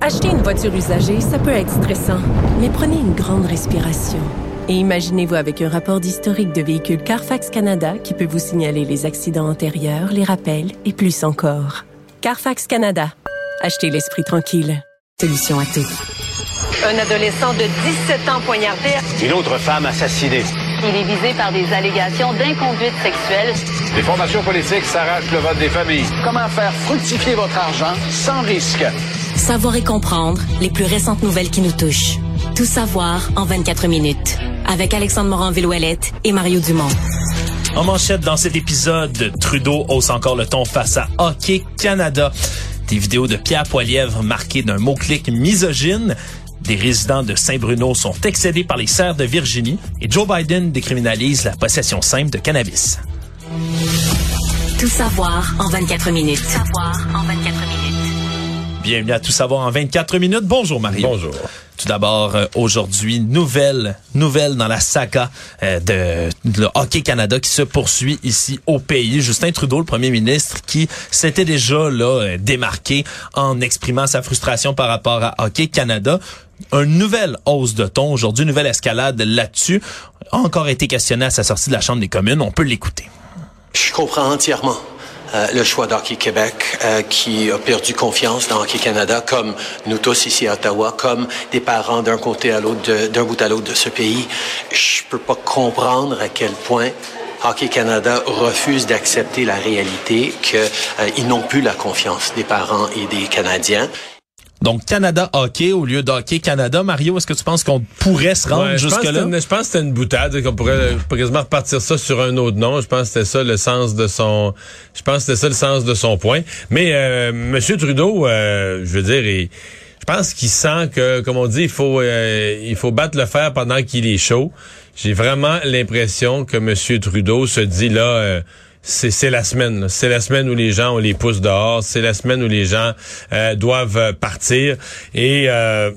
Acheter une voiture usagée, ça peut être stressant, mais prenez une grande respiration. Et imaginez-vous avec un rapport d'historique de véhicule Carfax Canada qui peut vous signaler les accidents antérieurs, les rappels et plus encore. Carfax Canada. Achetez l'esprit tranquille. Solution à tout. Un adolescent de 17 ans poignardé. Une autre femme assassinée. Il est visé par des allégations d'inconduite sexuelle. Les formations politiques s'arrachent le vote des familles. Comment faire fructifier votre argent sans risque? Savoir et comprendre les plus récentes nouvelles qui nous touchent. Tout savoir en 24 minutes. Avec Alexandre Morin-Villouellette et Mario Dumont. En manchette dans cet épisode, Trudeau hausse encore le ton face à Hockey Canada. Des vidéos de Pierre Poilièvre marquées d'un mot-clic misogyne. Des résidents de Saint-Bruno sont excédés par les serres de Virginie et Joe Biden décriminalise la possession simple de cannabis. Tout savoir en 24 minutes. Tout savoir en 24 minutes. Bienvenue à Tout savoir en 24 minutes. Bonjour Mario. Bonjour. Tout d'abord, euh, aujourd'hui, nouvelle, nouvelle dans la saga euh, de, de le Hockey Canada qui se poursuit ici au pays. Justin Trudeau, le premier ministre, qui s'était déjà là euh, démarqué en exprimant sa frustration par rapport à Hockey Canada. Une nouvelle hausse de ton aujourd'hui, une nouvelle escalade là-dessus, a encore été questionné à sa sortie de la Chambre des communes. On peut l'écouter. Je comprends entièrement euh, le choix d'Hockey Québec euh, qui a perdu confiance dans Hockey Canada, comme nous tous ici à Ottawa, comme des parents d'un côté à l'autre, d'un bout à l'autre de ce pays. Je peux pas comprendre à quel point Hockey Canada refuse d'accepter la réalité qu'ils n'ont plus la confiance des parents et des Canadiens. Donc, Canada Hockey au lieu d'Hockey Canada. Mario, est-ce que tu penses qu'on pourrait se rendre Ouais, jusque-là? je pense que c'était une boutade, qu'on pourrait pourrait quasiment repartir ça sur un autre nom. Je pense que c'était ça le sens de son, je pense que c'était ça le sens de son point. Mais euh, Monsieur Trudeau, euh, je veux dire, il- je pense qu'il sent que, comme on dit, il faut, euh, il faut battre le fer pendant qu'il est chaud. J'ai vraiment l'impression que Monsieur Trudeau se dit là. C'est la semaine. C'est la semaine où les gens, on les pousse dehors. C'est la semaine où les gens euh, doivent euh, partir. Et euh,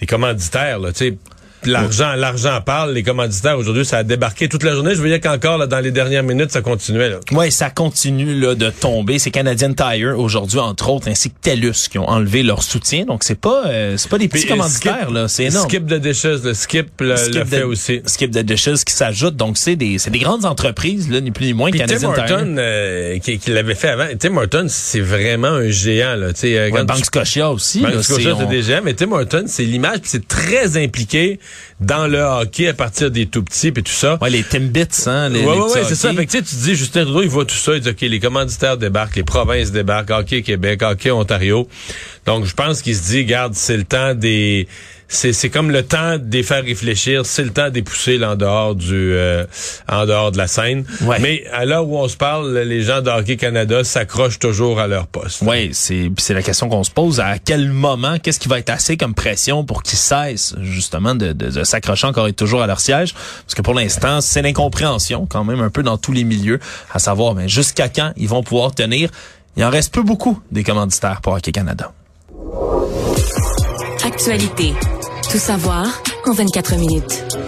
les commanditaires, là, tu sais, l'argent, l'argent parle. Les commanditaires, aujourd'hui, ça a débarqué toute la journée. Je voyais qu'encore, là, dans les dernières minutes, ça continuait, là. Oui, ça continue là, de tomber. C'est Canadian Tire aujourd'hui, entre autres, ainsi que TELUS qui ont enlevé leur soutien. Donc c'est pas euh, c'est pas des petits Puis, euh, commanditaires Skip- là, c'est énorme. Skip de Dishes, le Skip le, Skip le fait aussi. Skip the Dishes qui s'ajoute. Donc c'est des c'est des grandes entreprises là, ni plus ni moins Puis Tim Canadian Tire. Horton, euh, qui, qui l'avait fait avant. Tim Horton, c'est vraiment un géant, là. Tu sais, euh, Ouais, quand Banque tu- Scotia aussi. Banque Scotia, c'est- on- des géants, mais Tim Horton, c'est l'image, c'est très impliqué dans le hockey à partir des tout petits, puis tout ça. Ouais, les Timbits, hein. Les, ouais, les c'est ça. Fait que, tu dis, Justin Trudeau, il voit tout ça, il dit, OK, les commanditaires débarquent, les provinces débarquent, Hockey Québec, Hockey Ontario. Donc, je pense qu'il se dit, garde, c'est le temps des... C'est, c'est comme le temps de les faire réfléchir, c'est le temps de les pousser là, en dehors du euh, en dehors de la scène. Ouais. Mais à l'heure où on se parle, les gens de Hockey Canada s'accrochent toujours à leur poste. Oui, c'est c'est la question qu'on se pose. À quel moment, qu'est-ce qui va être assez comme pression pour qu'ils cessent justement de, de, de s'accrocher encore et toujours à leur siège? Parce que pour l'instant, c'est l'incompréhension quand même un peu dans tous les milieux, à savoir ben, jusqu'à quand ils vont pouvoir tenir? Il en reste peu beaucoup des commanditaires pour Hockey Canada. Actualité. Tout savoir en 24 minutes.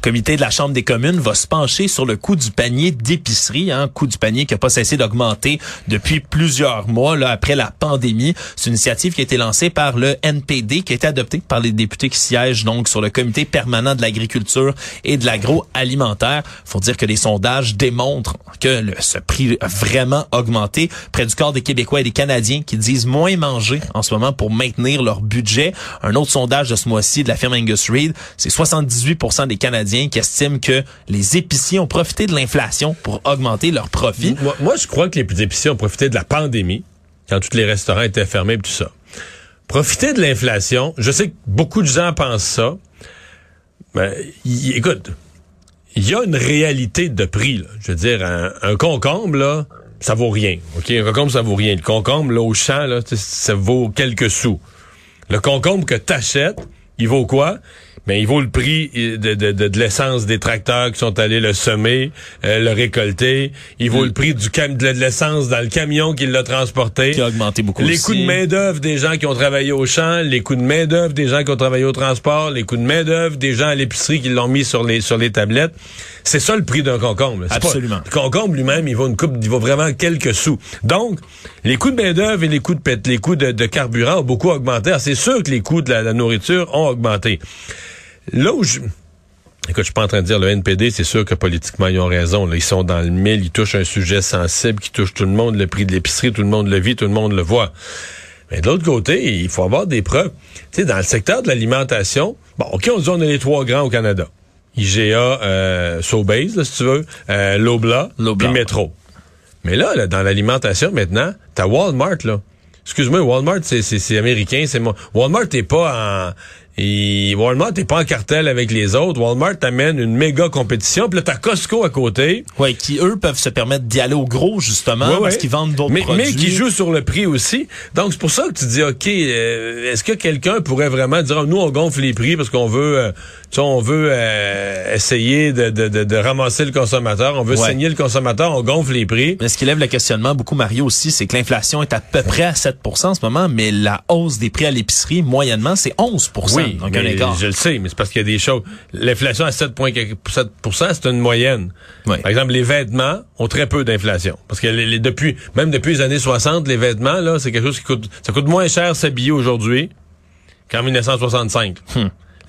Le comité de la Chambre des communes va se pencher sur le coût du panier d'épicerie, hein, coût du panier qui n'a pas cessé d'augmenter depuis plusieurs mois là, après la pandémie. C'est une initiative qui a été lancée par le NPD, qui a été adoptée par les députés qui siègent donc sur le comité permanent de l'agriculture et de l'agroalimentaire. Faut dire que les sondages démontrent que ce prix a vraiment augmenté. Près du quart des Québécois et des Canadiens qui disent moins manger en ce moment pour maintenir leur budget. Un autre sondage de ce mois-ci de la firme Angus Reid, c'est 78% des Canadiens qui estiment que les épiciers ont profité de l'inflation pour augmenter leurs profits. Moi, je crois que les épiciers ont profité de la pandémie, quand tous les restaurants étaient fermés et tout ça. Profiter de l'inflation, je sais que beaucoup de gens pensent ça, mais écoute, il y a une réalité de prix. Je veux dire, un, un concombre, là, ça vaut rien. Un concombre, ça vaut rien. Le concombre, là, au champ, là, ça vaut quelques sous. Le concombre que t'achètes, il vaut quoi? Mais il vaut le prix de, de, de, l'essence des tracteurs qui sont allés le semer, euh, le récolter. Il vaut mm. le prix du cam de l'essence dans le camion qui l'a transporté. Qui a augmenté beaucoup Les coûts de main-d'œuvre des gens qui ont travaillé au champ, les coûts de main-d'œuvre des gens qui ont travaillé au transport, les coûts de main-d'œuvre des gens à l'épicerie qui l'ont mis sur les sur les tablettes. C'est ça le prix d'un concombre. Absolument. le concombre lui-même, il vaut une coupe, il vaut vraiment quelques sous. Donc, les coûts de main-d'œuvre et les coûts de les coûts de, carburant ont beaucoup augmenté. C'est sûr que les coûts de la nourriture ont augmenté. Là où je... Écoute, je suis pas en train de dire le NPD, c'est sûr que politiquement, ils ont raison. Ils sont dans le mille, ils touchent un sujet sensible qui touche tout le monde, le prix de l'épicerie, tout le monde le vit, tout le monde le voit. Mais de l'autre côté, il faut avoir des preuves. Tu sais, dans le secteur de l'alimentation, bon, OK, on dit on a les trois grands au Canada. IGA, euh, Sobeys, si tu veux, euh, Lobla, puis Metro. Mais là, là dans l'alimentation, maintenant, t'as Walmart, là. Excuse-moi, Walmart, c'est américain, c'est moi. Walmart n'est pas en et Walmart n'est pas en cartel avec les autres. Walmart amène une méga compétition. Puis là, t'as Costco à côté. Oui, qui, eux, peuvent se permettre d'y aller au gros, justement, parce qu'ils vendent d'autres produits. Mais qui jouent sur le prix aussi. Donc, c'est pour ça que tu dis, OK, euh, est-ce que quelqu'un pourrait vraiment dire, nous, on gonfle les prix parce qu'on veut, euh, on veut euh, essayer de, de, de, ramasser le consommateur, on veut saigner le consommateur, on gonfle les prix. Mais ce qui lève le questionnement, beaucoup, Mario, aussi, c'est que l'inflation est à peu près à 7% en ce moment, mais la hausse des prix à l'épicerie, moyennement, c'est 11% oui, donc un écart. Je le sais, mais c'est parce qu'il y a des choses. L'inflation à 7,7% c'est une moyenne. Par exemple, les vêtements ont très peu d'inflation. Parce que les, depuis, même depuis les années 60, les vêtements, là, c'est quelque chose qui coûte, ça coûte moins cher s'habiller aujourd'hui qu'en 1965.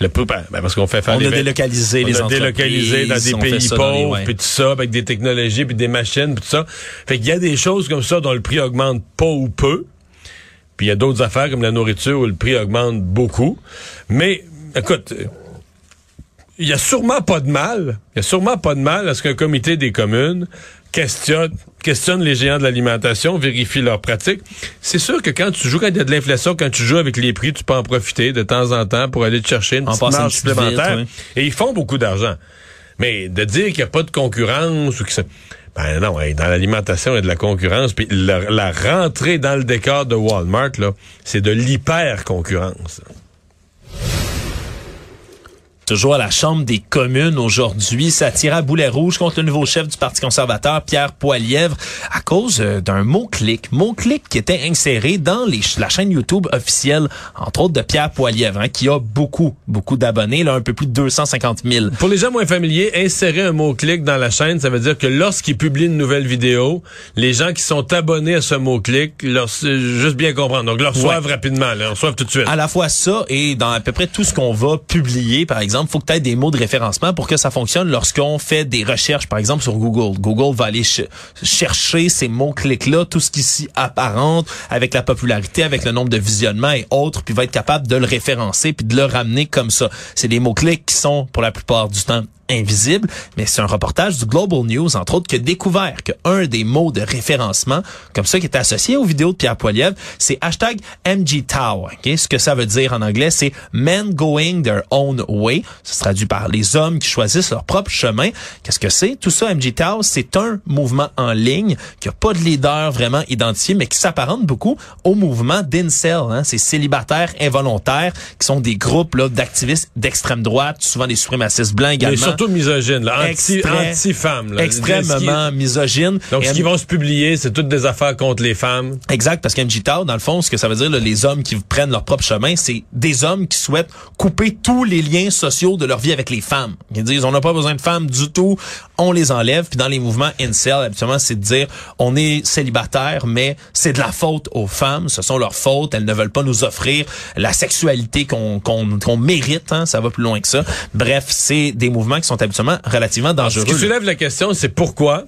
Le ben, ben, parce qu'on fait faire on a délocalisé les on a délocalisé dans des pays pauvres, puis tout ça, avec des technologies, puis des machines, puis tout ça. Fait qu'il y a des choses comme ça dont le prix augmente pas ou peu. Puis il y a d'autres affaires comme la nourriture où le prix augmente beaucoup. Mais, écoute, il y a sûrement pas de mal, il y a sûrement pas de mal à ce qu'un comité des communes questionne, questionne les géants de l'alimentation, vérifie leurs pratiques. C'est sûr que quand tu joues, quand il y a de l'inflation, quand tu joues avec les prix, tu peux en profiter de temps en temps pour aller te chercher une petite marge supplémentaire. Et ils font beaucoup d'argent. Mais de dire qu'il n'y a pas de concurrence ou que ça... Ben non, dans l'alimentation, il y a de la concurrence. Puis la, la rentrée dans le décor de Walmart, là, c'est de l'hyper-concurrence toujours à la Chambre des communes aujourd'hui. Ça tire à boulet rouge contre le nouveau chef du Parti conservateur, Pierre Poilièvre, à cause euh, d'un mot-clic. Mot-clic qui était inséré dans les, la chaîne YouTube officielle, entre autres de Pierre Poilièvre, hein, qui a beaucoup, beaucoup d'abonnés, là, un peu plus de 250 000. Pour les gens moins familiers, insérer un mot-clic dans la chaîne, ça veut dire que lorsqu'il publie une nouvelle vidéo, les gens qui sont abonnés à ce mot-clic, juste bien comprendre, donc le reçoivent rapidement, le reçoivent tout de suite. À la fois ça et dans à peu près tout ce qu'on va publier, par exemple, il faut que tu aies des mots de référencement pour que ça fonctionne lorsqu'on fait des recherches, par exemple, sur Google. Google va aller chercher ces mots-clics-là, tout ce qui s'y apparente, avec la popularité, avec le nombre de visionnements et autres, puis va être capable de le référencer puis de le ramener comme ça. C'est des mots-clics qui sont, pour la plupart du temps, invisible, mais c'est un reportage du Global News, entre autres, qui a découvert qu'un des mots de référencement, comme ça, qui est associé aux vidéos de Pierre Poilievre, c'est hashtag MGTOW. Okay? Ce que ça veut dire en anglais, c'est Men Going Their Own Way. Ça se traduit par les hommes qui choisissent leur propre chemin. Qu'est-ce que c'est? Tout ça, MGTOW, c'est un mouvement en ligne qui a pas de leader vraiment identifié, mais qui s'apparente beaucoup au mouvement d'Incel. Hein? Ces célibataires involontaires qui sont des groupes d'activistes d'extrême droite, souvent des suprémacistes blancs également misogyne, là, anti, anti-femme. Extrêmement misogyne. Donc, ce qui vont se publier, c'est toutes des affaires contre les femmes. Exact, parce qu'MGTOW, dans le fond, ce que ça veut dire, les hommes qui prennent leur propre chemin, c'est des hommes qui souhaitent couper tous les liens sociaux de leur vie avec les femmes. Ils disent, on n'a pas besoin de femmes du tout, on les enlève. Puis dans les mouvements incel, habituellement, c'est de dire, on est célibataire, mais c'est de la faute aux femmes, ce sont leurs fautes, elles ne veulent pas nous offrir la sexualité qu'on qu'on mérite, hein, ça va plus loin que ça. Bref, c'est des mouvements qui sont habituellement relativement dangereux. Ce qui soulève la question, c'est pourquoi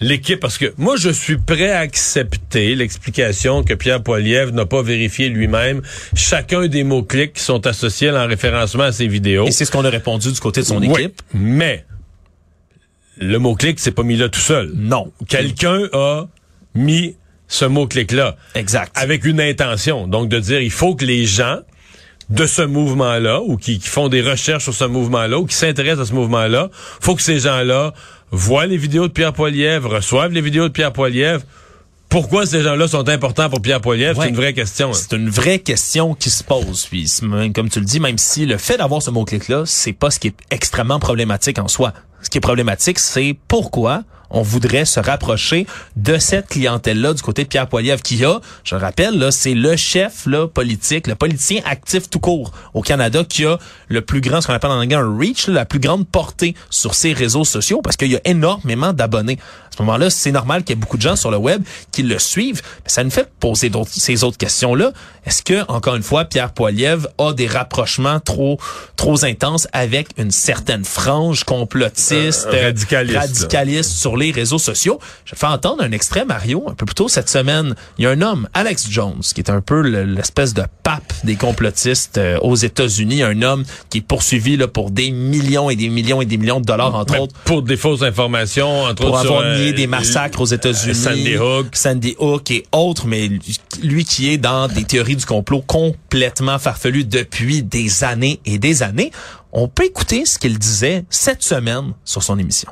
l'équipe, parce que moi, je suis prêt à accepter l'explication que Pierre Poilievre n'a pas vérifié lui-même chacun des mots-clics qui sont associés à référencement à ses vidéos. Et c'est ce qu'on a répondu du côté de son équipe. Mais le mot-clic, c'est pas mis là tout seul. Non. Quelqu'un a mis ce mot-clic-là. Exact. Avec une intention. Donc, de dire, il faut que les gens de ce mouvement-là ou qui, font des recherches sur ce mouvement-là ou qui s'intéressent à ce mouvement-là, faut que ces gens-là voient les vidéos de Pierre Poilievre, reçoivent les vidéos de Pierre Poilievre pourquoi ces gens-là sont importants pour Pierre Poilievre, Ouais. c'est une vraie question. hein. C'est une vraie question qui se pose. Puis, comme tu le dis, même si le fait d'avoir ce mot-clic-là, c'est pas ce qui est extrêmement problématique en soi. Ce qui est problématique, c'est pourquoi on voudrait se rapprocher de cette clientèle-là du côté de Pierre Poilievre, qui a, je le rappelle, là, c'est le chef là, politique, le politicien actif tout court au Canada qui a le plus grand, ce qu'on appelle en anglais un reach, là, la plus grande portée sur ses réseaux sociaux, parce qu'il y a énormément d'abonnés. À ce moment-là, c'est normal qu'il y ait beaucoup de gens sur le web qui le suivent. Mais ça nous fait poser d'autres, ces autres questions-là. Est-ce que, encore une fois, Pierre Poilievre a des rapprochements trop, trop intenses avec une certaine frange complotiste, Euh, radicaliste, radicaliste sur les réseaux sociaux? Je faire entendre un extrait, Mario, un peu plus tôt cette semaine. Il y a un homme, Alex Jones, qui est un peu le- l'espèce de pape des complotistes euh, aux États-Unis, un homme qui est poursuivi là, pour des millions et des millions et des millions de dollars, entre Mais autres, pour des fausses informations, entre pour autres avoir sur, euh, nié des massacres aux États-Unis. Sandy Hook. Sandy Hook et autres, mais lui- lui qui est dans des théories du complot complètement farfelues depuis des années et des années. On peut écouter ce qu'il disait cette semaine sur son émission.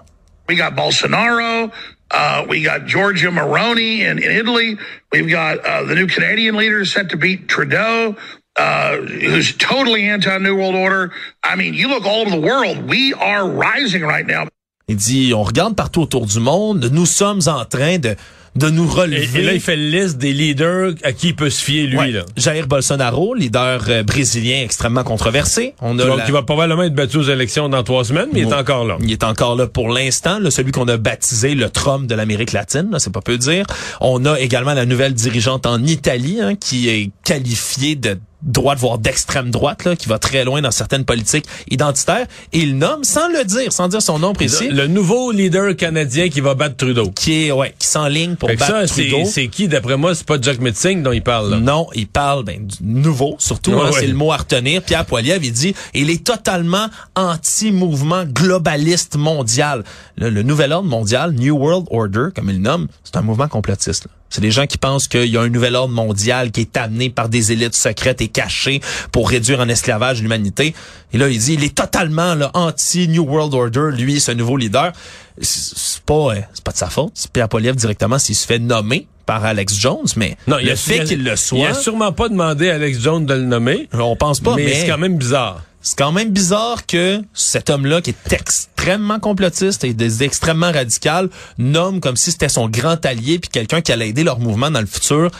We got Bolsonaro. Uh, we got Giorgia Moroni in, in Italy. We've got uh, the new Canadian leader set to beat Trudeau, uh, who's totally anti-New World Order. I mean, you look all over the world. We are rising right now. Il dit, on regarde partout autour du monde, nous sommes en train de, de nous relever. et là, il fait le liste des leaders à qui il peut se fier, lui. Ouais. Là. Jair Bolsonaro, leader euh, brésilien extrêmement controversé. On a Donc, la- il va probablement être battu aux élections dans trois semaines, mais il est encore là. Il est encore là pour l'instant, celui qu'on a baptisé le Trump de l'Amérique latine, c'est pas peu dire. On a également la nouvelle dirigeante en Italie, hein, qui est qualifiée de droite, voire d'extrême droite, là, qui va très loin dans certaines politiques identitaires. Et il nomme, sans le dire, sans dire son nom précis, Le, le nouveau leader canadien qui va battre Trudeau. qui est, ouais, qui s'enligne pour Fait battre ça, c'est Trudeau. c'est qui, d'après moi, c'est pas Jack Metzing dont il parle. Là. Non, il parle ben, du nouveau, surtout, Ouais, hein, ouais. c'est le mot à retenir. Pierre Poilievre, il dit, il est totalement anti-mouvement globaliste mondial. Le, le nouvel ordre mondial, New World Order, comme il le nomme, c'est un mouvement complotiste. là. C'est des gens qui pensent qu'il y a un nouvel ordre mondial qui est amené par des élites secrètes et cachées pour réduire en esclavage l'humanité. Et là, il dit, il est totalement anti-New World Order, lui, ce nouveau leader. C'est pas, euh, c'est pas de sa faute. C'est Pierre Poilievre directement s'il se fait nommer par Alex Jones, mais Non, il a- fait il qu'il le Il soit, a sûrement pas demandé à Alex Jones de le nommer, on pense pas, mais, mais, c'est quand même bizarre. C'est quand même bizarre que cet homme-là, qui est extrêmement complotiste et des extrêmement radical, nomme comme si c'était son grand allié puis quelqu'un qui allait aider leur mouvement dans le futur.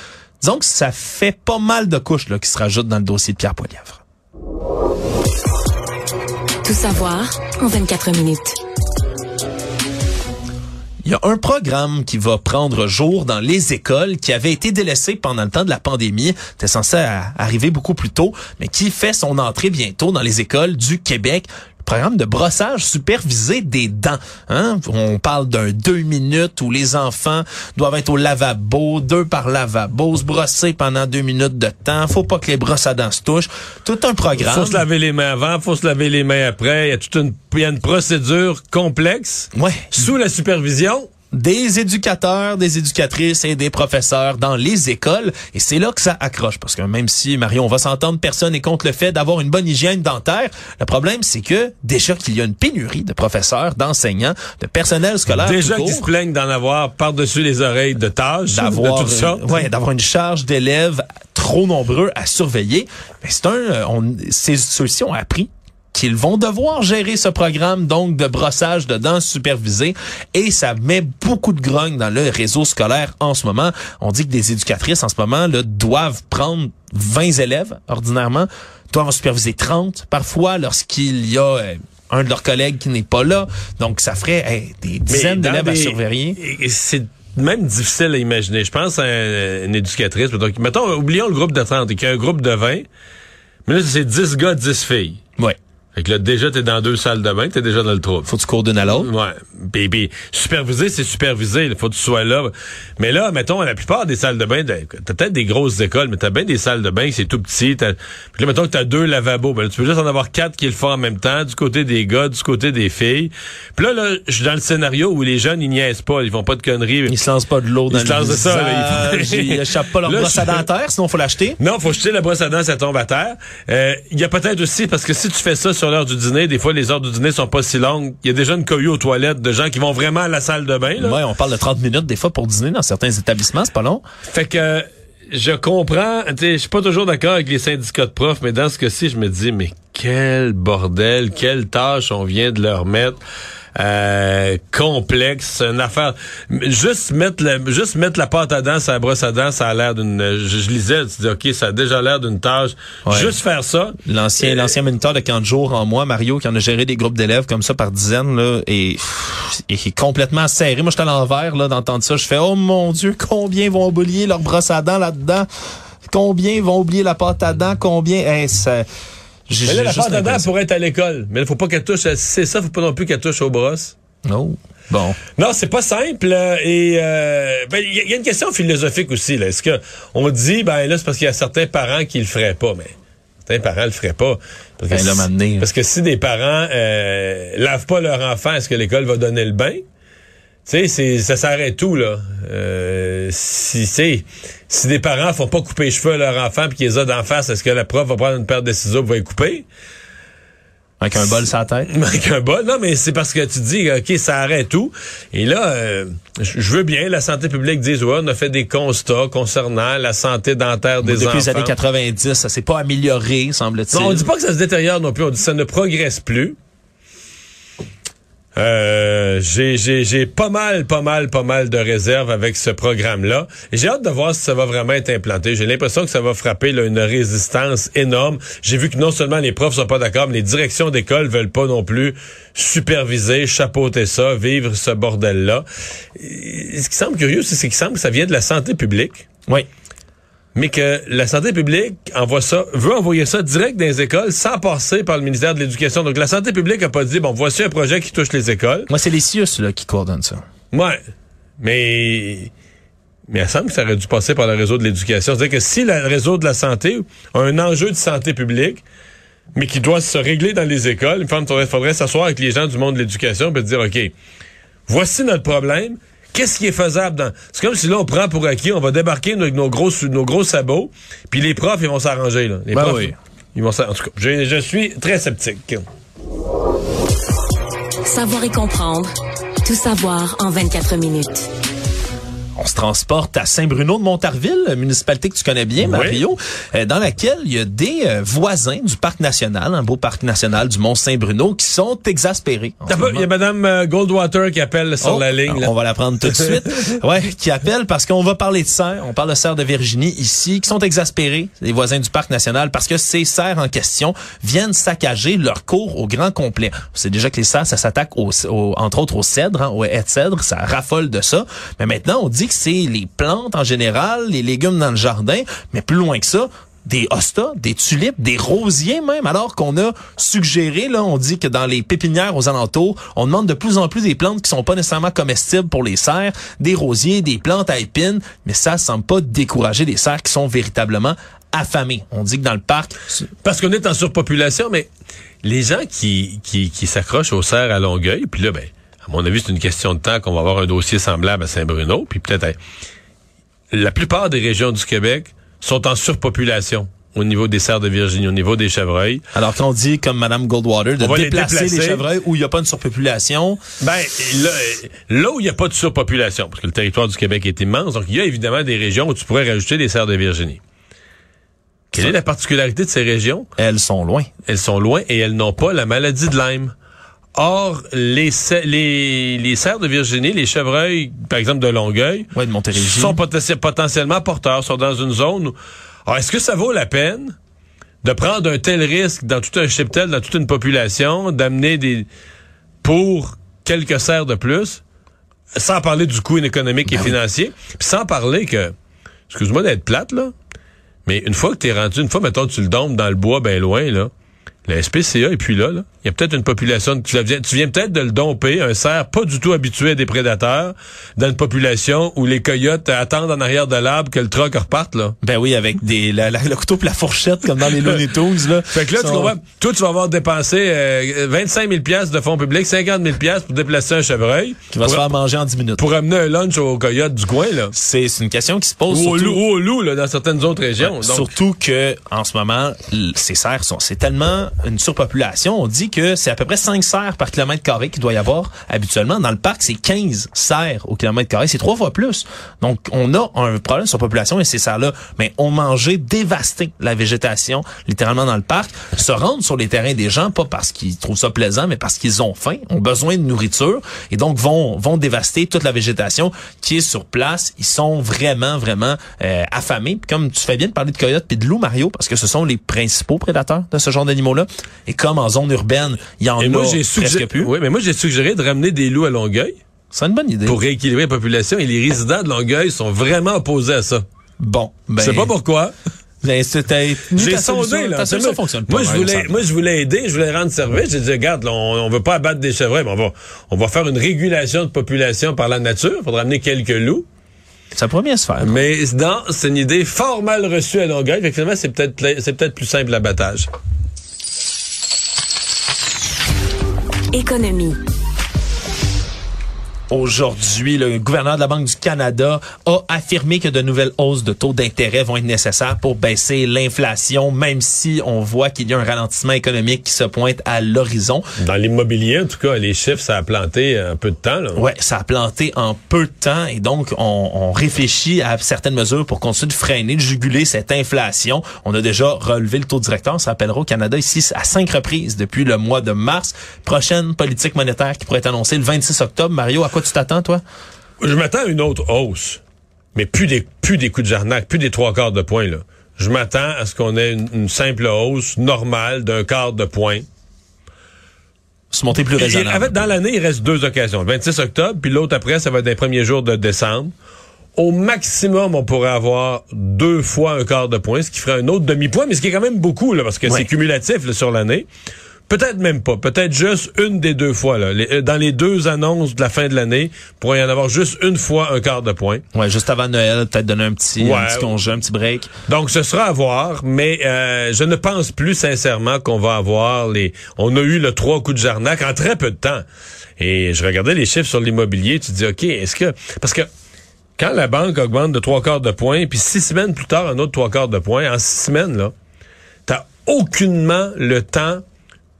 Disons que ça fait pas mal de couches là, qui se rajoutent dans le dossier de Pierre Poilievre. Tout savoir en 24 minutes. Il y a un programme qui va prendre jour dans les écoles qui avait été délaissé pendant le temps de la pandémie. C'était censé arriver beaucoup plus tôt, mais qui fait son entrée bientôt dans les écoles du Québec. Programme de brossage supervisé des dents. Hein? On parle d'un deux minutes où les enfants doivent être au lavabo, deux par lavabo, se brosser pendant deux minutes de temps. Faut pas que les brosses à dents se touchent. Tout un programme. Faut se laver les mains avant, faut se laver les mains après. Il y a toute une, il y a une procédure complexe Ouais. sous la supervision. Des éducateurs, des éducatrices et des professeurs dans les écoles. Et c'est là que ça accroche. Parce que même si, Mario, on va s'entendre, personne n'est contre le fait d'avoir une bonne hygiène dentaire. Le problème, c'est que déjà qu'il y a une pénurie de professeurs, d'enseignants, de personnel scolaire. Déjà qu'ils se plaignent d'en avoir par-dessus les oreilles de tâches, d'avoir ouais, d'avoir une charge d'élèves trop nombreux à surveiller. Mais c'est un, euh, on, ces- ceux-ci ont appris qu'ils vont devoir gérer ce programme donc de brossage de dents supervisé et ça met beaucoup de grogne dans le réseau scolaire en ce moment. On dit que des éducatrices en ce moment là, doivent prendre 20 élèves ordinairement, doivent en superviser 30 parfois lorsqu'il y a euh, un de leurs collègues qui n'est pas là. Donc ça ferait hey, des dizaines d'élèves à surveiller. C'est même difficile à imaginer. Je pense à un- une éducatrice. Mettons, mettons, oublions le groupe de 30 et qu'il y a un groupe de 20. Mais là, c'est 10 gars, 10 filles. Ouais. Fait que là, déjà, t'es dans deux salles de bain, t'es déjà dans le trouble. Faut que tu cours d'une à l'autre. Ouais. Puis, puis, superviser, c'est superviser. Il faut que tu sois là. Mais là, mettons, la plupart des salles de bain, t'as t'as peut-être des grosses écoles, mais t'as bien des salles de bain, c'est tout petit. Puis là, mettons que t'as deux lavabos. Ben, là, tu peux juste en avoir quatre qui le font en même temps, du côté des gars, du côté des filles. Puis là, là, je suis dans le scénario où les jeunes, ils niaisent pas, ils font pas de conneries. Ils se lancent pas de l'eau dans Ils se lancent de ça, là, ils ils échappent pas leur Là, brosse à je- dentaire, sinon faut l'acheter. Non, faut jeter la brosse à dents, ça tombe à terre. Euh, Il y a peut-être aussi, parce que si tu fais ça sur sur l'heure du dîner. Des fois, les heures du dîner sont pas si longues. Il y a déjà une cohue aux toilettes de gens qui vont vraiment à la salle de bain. Là. Ouais, on parle de 30 minutes des fois pour dîner dans certains établissements, c'est pas long. Fait que je comprends, je suis pas toujours d'accord avec les syndicats de profs, mais dans ce cas-ci, je me dis, mais quel bordel, quelle tâche on vient de leur mettre. Euh, complexe, une affaire. Juste mettre la, juste mettre la pâte à dents, sa brosse à dents, ça a l'air d'une. Je, lisais, tu dis ok, ça a déjà l'air d'une tâche. Juste faire ça. L'ancien, l'ancien moniteur de camp de jour en moi, Mario, qui en a géré des groupes d'élèves comme ça par dizaines, là, et, est complètement serré. Moi, j'étais à l'envers là d'entendre ça. Je fais oh mon Dieu, combien vont oublier leur brosse à dents là-dedans? Combien vont oublier la pâte à dents? Combien? Hey, ça, mais là, la pâte à dents pourrait être à l'école. Mais il faut pas qu'elle touche. C'est ça, faut pas non plus qu'elle touche aux brosses. Non. Bon. Non, c'est pas simple. Et euh, ben, il y, a une question philosophique aussi. Est-ce que on dit ben là c'est parce qu'il y a certains parents qui le feraient pas, mais certains parents le feraient pas. Parce que, ben, si, parce que si des parents euh, lavent pas leur enfant, est-ce que l'école va donner le bain? Tu sais, ça s'arrête tout, là. Euh, si, si des parents font pas couper les cheveux à leur enfant puis qu'ils les ont d'en face, est-ce que la prof va prendre une paire de ciseaux pour les couper? Avec un bol sur la tête? Avec un bol, non, mais c'est parce que tu dis, OK, ça arrête tout. Et là, euh, je veux bien, la santé publique dise, ouais, on a fait des constats concernant la santé dentaire des enfants. Depuis les années 90, ça s'est pas amélioré, semble-t-il. Non, on dit pas que ça se détériore non plus, on dit que ça ne progresse plus. Euh, j'ai pas mal, pas mal, pas mal de réserves avec ce programme-là. J'ai hâte de voir si ça va vraiment être implanté. J'ai l'impression que ça va frapper là, une résistance énorme. J'ai vu que non seulement les profs sont pas d'accord, mais les directions d'école veulent pas non plus superviser, chapeauter ça, vivre ce bordel-là. Ce qui semble curieux, c'est qu'il semble que ça vient de la santé publique. Oui mais que la santé publique envoie ça, veut envoyer ça direct dans les écoles sans passer par le ministère de l'Éducation. Donc la santé publique a pas dit bon voici un projet qui touche les écoles. Moi c'est les CIUS là qui coordonnent ça. Ouais, mais mais il semble que ça aurait dû passer par le réseau de l'éducation. C'est-à-dire que si le réseau de la santé a un enjeu de santé publique, mais qui doit se régler dans les écoles, il faudrait, faudrait s'asseoir avec les gens du monde de l'éducation et dire OK, voici notre problème Qu'est-ce qui est faisable dans... C'est comme si là, on prend pour acquis, on va débarquer avec nos gros, nos gros sabots, puis les profs, ils vont s'arranger, là. Les ben profs, oui. ils vont En tout cas, je, je suis très sceptique. Savoir et comprendre. Tout savoir en 24 minutes. On se transporte à Saint-Bruno de Montarville, municipalité que tu connais bien, Mario, euh, dans laquelle il y a des euh, voisins du parc national, un beau parc national du Mont-Saint-Bruno, qui sont exaspérés. Il y a Madame euh, Goldwater qui appelle sur oh, la ligne. On va la prendre tout de suite. ouais, qui appelle parce qu'on va parler de serres. On parle de serres de Virginie ici, qui sont exaspérés, les voisins du parc national, parce que ces serres en question viennent saccager leur cours au grand complet. C'est déjà que les serres, ça s'attaque au, entre autres au cèdre, hein, au haies de cèdre, ça raffole de ça. Mais maintenant, on dit c'est les plantes en général, les légumes dans le jardin, mais plus loin que ça, des hostas, des tulipes, des rosiers même, alors qu'on a suggéré, là, on dit que dans les pépinières aux alentours, on demande de plus en plus des plantes qui sont pas nécessairement comestibles pour les serres, des rosiers, des plantes à épines, mais ça semble pas décourager des serres qui sont véritablement affamées. On dit que dans le parc... Parce qu'on est en surpopulation, mais les gens qui, qui, s'accrochent aux serres à Longueuil, puis là, ben, à mon avis, c'est une question de temps qu'on va avoir un dossier semblable à Saint-Bruno, puis peut-être la plupart des régions du Québec sont en surpopulation au niveau des serres de Virginie, au niveau des chevreuils. Alors quand on dit, comme Mme Goldwater, de déplacer les, chevreuils où il n'y a pas de surpopulation. Ben, là, là où il n'y a pas de surpopulation, parce que le territoire du Québec est immense, donc il y a évidemment des régions où tu pourrais rajouter des serres de Virginie. Quelle est la particularité de ces régions? Elles sont loin. Elles sont loin et elles n'ont pas la maladie de Lyme. Or, les, les, les cerfs de Virginie, les chevreuils, par exemple de Longueuil, ouais, de sont potentiellement porteurs, sont dans une zone où... Alors, est-ce que ça vaut la peine de prendre un tel risque dans tout un cheptel, dans toute une population, d'amener des... pour quelques cerfs de plus, sans parler du coût économique et ben financier, puis sans parler que... Excuse-moi d'être plate, là, mais une fois que t'es rendu, une fois, mettons, tu le dompes dans le bois bien loin, là, la SPCA et puis là, là il y a peut-être une population, tu viens, tu viens peut-être de le domper, un cerf pas du tout habitué à des prédateurs, dans une population où les coyotes attendent en arrière de l'arbre que le truck reparte, là. Ben oui, avec des le couteau et la fourchette, comme dans les Looney Tunes, là. Fait que là, tu comprends, toi, tu vas avoir dépensé euh, 25 000 de fonds publics, 50 000 pour déplacer un chevreuil. Qui va se faire manger en 10 minutes. Pour amener un lunch aux coyotes du coin, là. C'est une question qui se pose. Ou au loup, au loup, là, dans certaines autres régions. Surtout que, en ce moment, ces cerfs sont, c'est tellement une surpopulation. On dit que c'est à peu près 5 cerfs par kilomètre carré qu'il doit y avoir habituellement. Dans le parc, c'est 15 cerfs au kilomètre carré. C'est trois fois plus. Donc, on a un problème de surpopulation et ces cerfs-là, mais ont mangé, dévasté la végétation, littéralement dans le parc, se rendent sur les terrains des gens, pas parce qu'ils trouvent ça plaisant, mais parce qu'ils ont faim, ont besoin de nourriture et donc vont, vont dévaster toute la végétation qui est sur place. Ils sont vraiment, vraiment euh, affamés. Comme tu fais bien de parler de coyotes puis de loups, Mario, parce que ce sont les principaux prédateurs de ce genre d'animaux-là. Et comme en zone urbaine, il y en Et a moi, presque plus. oui, mais moi, j'ai suggéré de ramener des loups à Longueuil C'est une bonne idée. pour rééquilibrer la population et les résidents de Longueuil sont vraiment opposés à ça. Bon, ben, Je sais pas pourquoi. ben, c'était- J'ai sondé, là. Moi, fonctionne pas. Moi, je Mario, voulais, ça. moi, je voulais aider, je voulais rendre service. J'ai dit, regarde, là, on, on veut pas abattre des chevreuils, mais on va, on va faire une régulation de population par la nature. Faudra amener quelques loups. Ça pourrait bien se faire. Mais non, c'est une idée fort mal reçue à Longueuil. Fait que finalement, c'est peut-être, pla- c'est peut-être plus simple l'abattage. Économie. Aujourd'hui, le gouverneur de la Banque du Canada a affirmé que de nouvelles hausses de taux d'intérêt vont être nécessaires pour baisser l'inflation, même si on voit qu'il y a un ralentissement économique qui se pointe à l'horizon. Dans l'immobilier, en tout cas, les chiffres, ça a planté un peu de temps, là. Ouais, ça a planté en peu de temps et donc on, on réfléchit à certaines mesures pour continuer de freiner, de juguler cette inflation. On a déjà relevé le taux directeur, on se rappellera au Canada ici à cinq reprises depuis le mois de mars. Prochaine politique monétaire qui pourrait être annoncée le 26 octobre. Mario, à quoi tu t'attends toi? Je m'attends à une autre hausse, mais plus des, plus des coups de jarnac, plus des trois quarts de point, là. Je m'attends à ce qu'on ait une, une simple hausse normale d'un quart de point. Se monter plus et raisonnable. avec- dans l'année, il reste deux occasions. Le 26 octobre, puis l'autre après, ça va être les premiers jours de décembre. Au maximum, on pourrait avoir deux fois un quart de point, ce qui ferait un autre demi-point, mais ce qui est quand même beaucoup, là, parce que Ouais. c'est cumulatif là, sur l'année. Peut-être même pas. Peut-être juste une des deux fois. Là. Les- euh, dans les deux annonces de la fin de l'année, pourrait y en avoir juste une fois un quart de point. Ouais, juste avant Noël, peut-être donner un petit, un petit congé, un petit break. Donc, ce sera à voir, mais euh, je ne pense plus sincèrement qu'on va avoir les... On a eu le trois coups de jarnac en très peu de temps. Et je regardais les chiffres sur l'immobilier, tu te dis, OK, est-ce que... Parce que quand la banque augmente de trois quarts de point, puis six semaines plus tard, un autre trois quarts de point, en six semaines, là, t'as aucunement le temps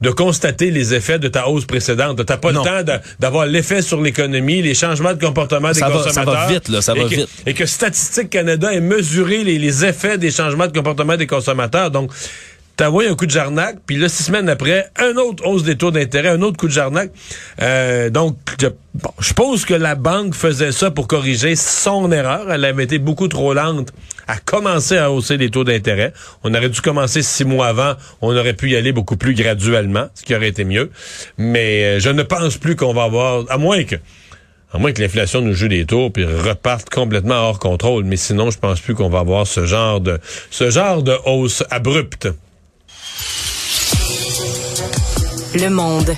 de constater les effets de ta hausse précédente. T'as pas Non. le temps d'avoir l'effet sur l'économie, les changements de comportement des Ça va- ça va consommateurs. vite, là, ça et va que- vite. Et que Statistique Canada ait mesuré les, les effets des changements de comportement des consommateurs. Donc, t'as envoyé un coup de jarnac, puis là, six semaines après, un autre hausse des taux d'intérêt, un autre coup de jarnac. Euh, donc, je, bon, je suppose que la banque faisait ça pour corriger son erreur. Elle avait été beaucoup trop lente à commencer à hausser les taux d'intérêt. On aurait dû commencer six mois avant. On aurait pu y aller beaucoup plus graduellement, ce qui aurait été mieux. Mais euh, je ne pense plus qu'on va avoir, à moins que à moins que l'inflation nous joue des tours puis reparte complètement hors contrôle. Mais sinon, je pense plus qu'on va avoir ce genre de ce genre de hausse abrupte. Le monde.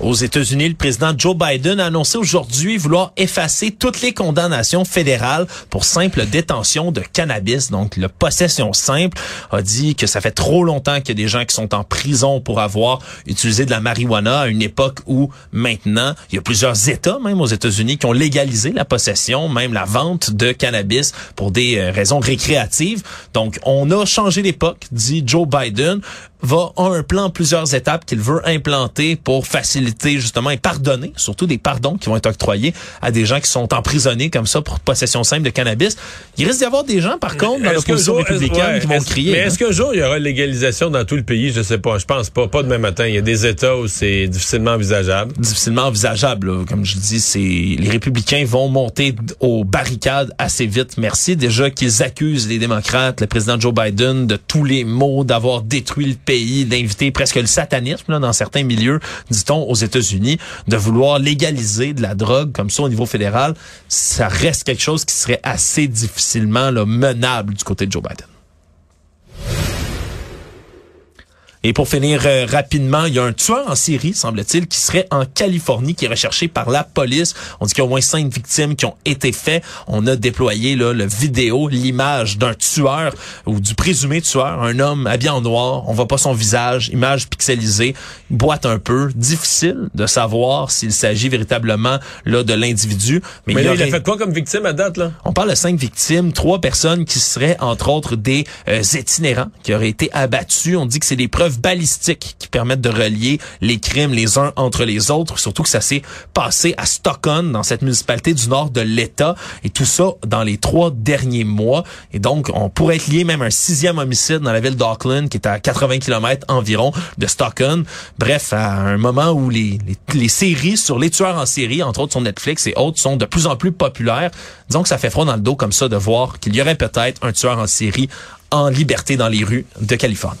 Aux États-Unis, le président Joe Biden a annoncé aujourd'hui vouloir effacer toutes les condamnations fédérales pour simple détention de cannabis. Donc, la possession simple a dit que ça fait trop longtemps qu'il y a des gens qui sont en prison pour avoir utilisé de la marijuana à une époque où maintenant, il y a plusieurs États, même aux États-Unis, qui ont légalisé la possession, même la vente de cannabis pour des euh, raisons récréatives. Donc, on a changé l'époque, dit Joe Biden va a un plan plusieurs étapes qu'il veut implanter pour faciliter justement et pardonner, surtout des pardons qui vont être octroyés à des gens qui sont emprisonnés comme ça pour possession simple de cannabis. Il risque d'y avoir des gens, par contre, dans l'opposition républicaine est-ce- qui vont crier. Mais est-ce qu'un jour, il y aura légalisation dans tout le pays? Je sais pas. Je pense pas. Pas demain matin. Il y a des États où c'est difficilement envisageable. difficilement envisageable. là. Comme je dis, c'est les républicains vont monter aux barricades assez vite. Merci déjà qu'ils accusent les démocrates, le président Joe Biden, de tous les maux, d'avoir détruit le pays, d'inviter presque le satanisme dans certains milieux, dit-on, aux États-Unis, de vouloir légaliser de la drogue comme ça au niveau fédéral. Ça reste quelque chose qui serait assez difficilement là, menable du côté de Joe Biden. Et pour finir euh, rapidement, il y a un tueur en série, semble-t-il, qui serait en Californie, qui est recherché par la police. On dit qu'il y a au moins cinq victimes qui ont été faites. On a déployé là, le vidéo, l'image d'un tueur ou du présumé tueur, un homme habillé en noir. On voit pas son visage, image pixelisée, boite un peu. Difficile de savoir s'il s'agit véritablement là de l'individu. Mais, il, a fait quoi comme victime à date là? On parle de cinq victimes, trois personnes qui seraient entre autres des euh, itinérants qui auraient été abattus. On dit que c'est des preuves balistiques qui permettent de relier les crimes les uns entre les autres. Surtout que ça s'est passé à Stockholm, dans cette municipalité du nord de l'État, et tout ça dans les trois derniers mois. Et donc, on pourrait être lié même à un sixième homicide dans la ville d'Auckland, qui est à 80 km environ de Stockholm. Bref, à un moment où les, les, séries sur les tueurs en série, entre autres sur Netflix et autres, sont de plus en plus populaires. Disons que ça fait froid dans le dos comme ça de voir qu'il y aurait peut-être un tueur en série en liberté dans les rues de Californie.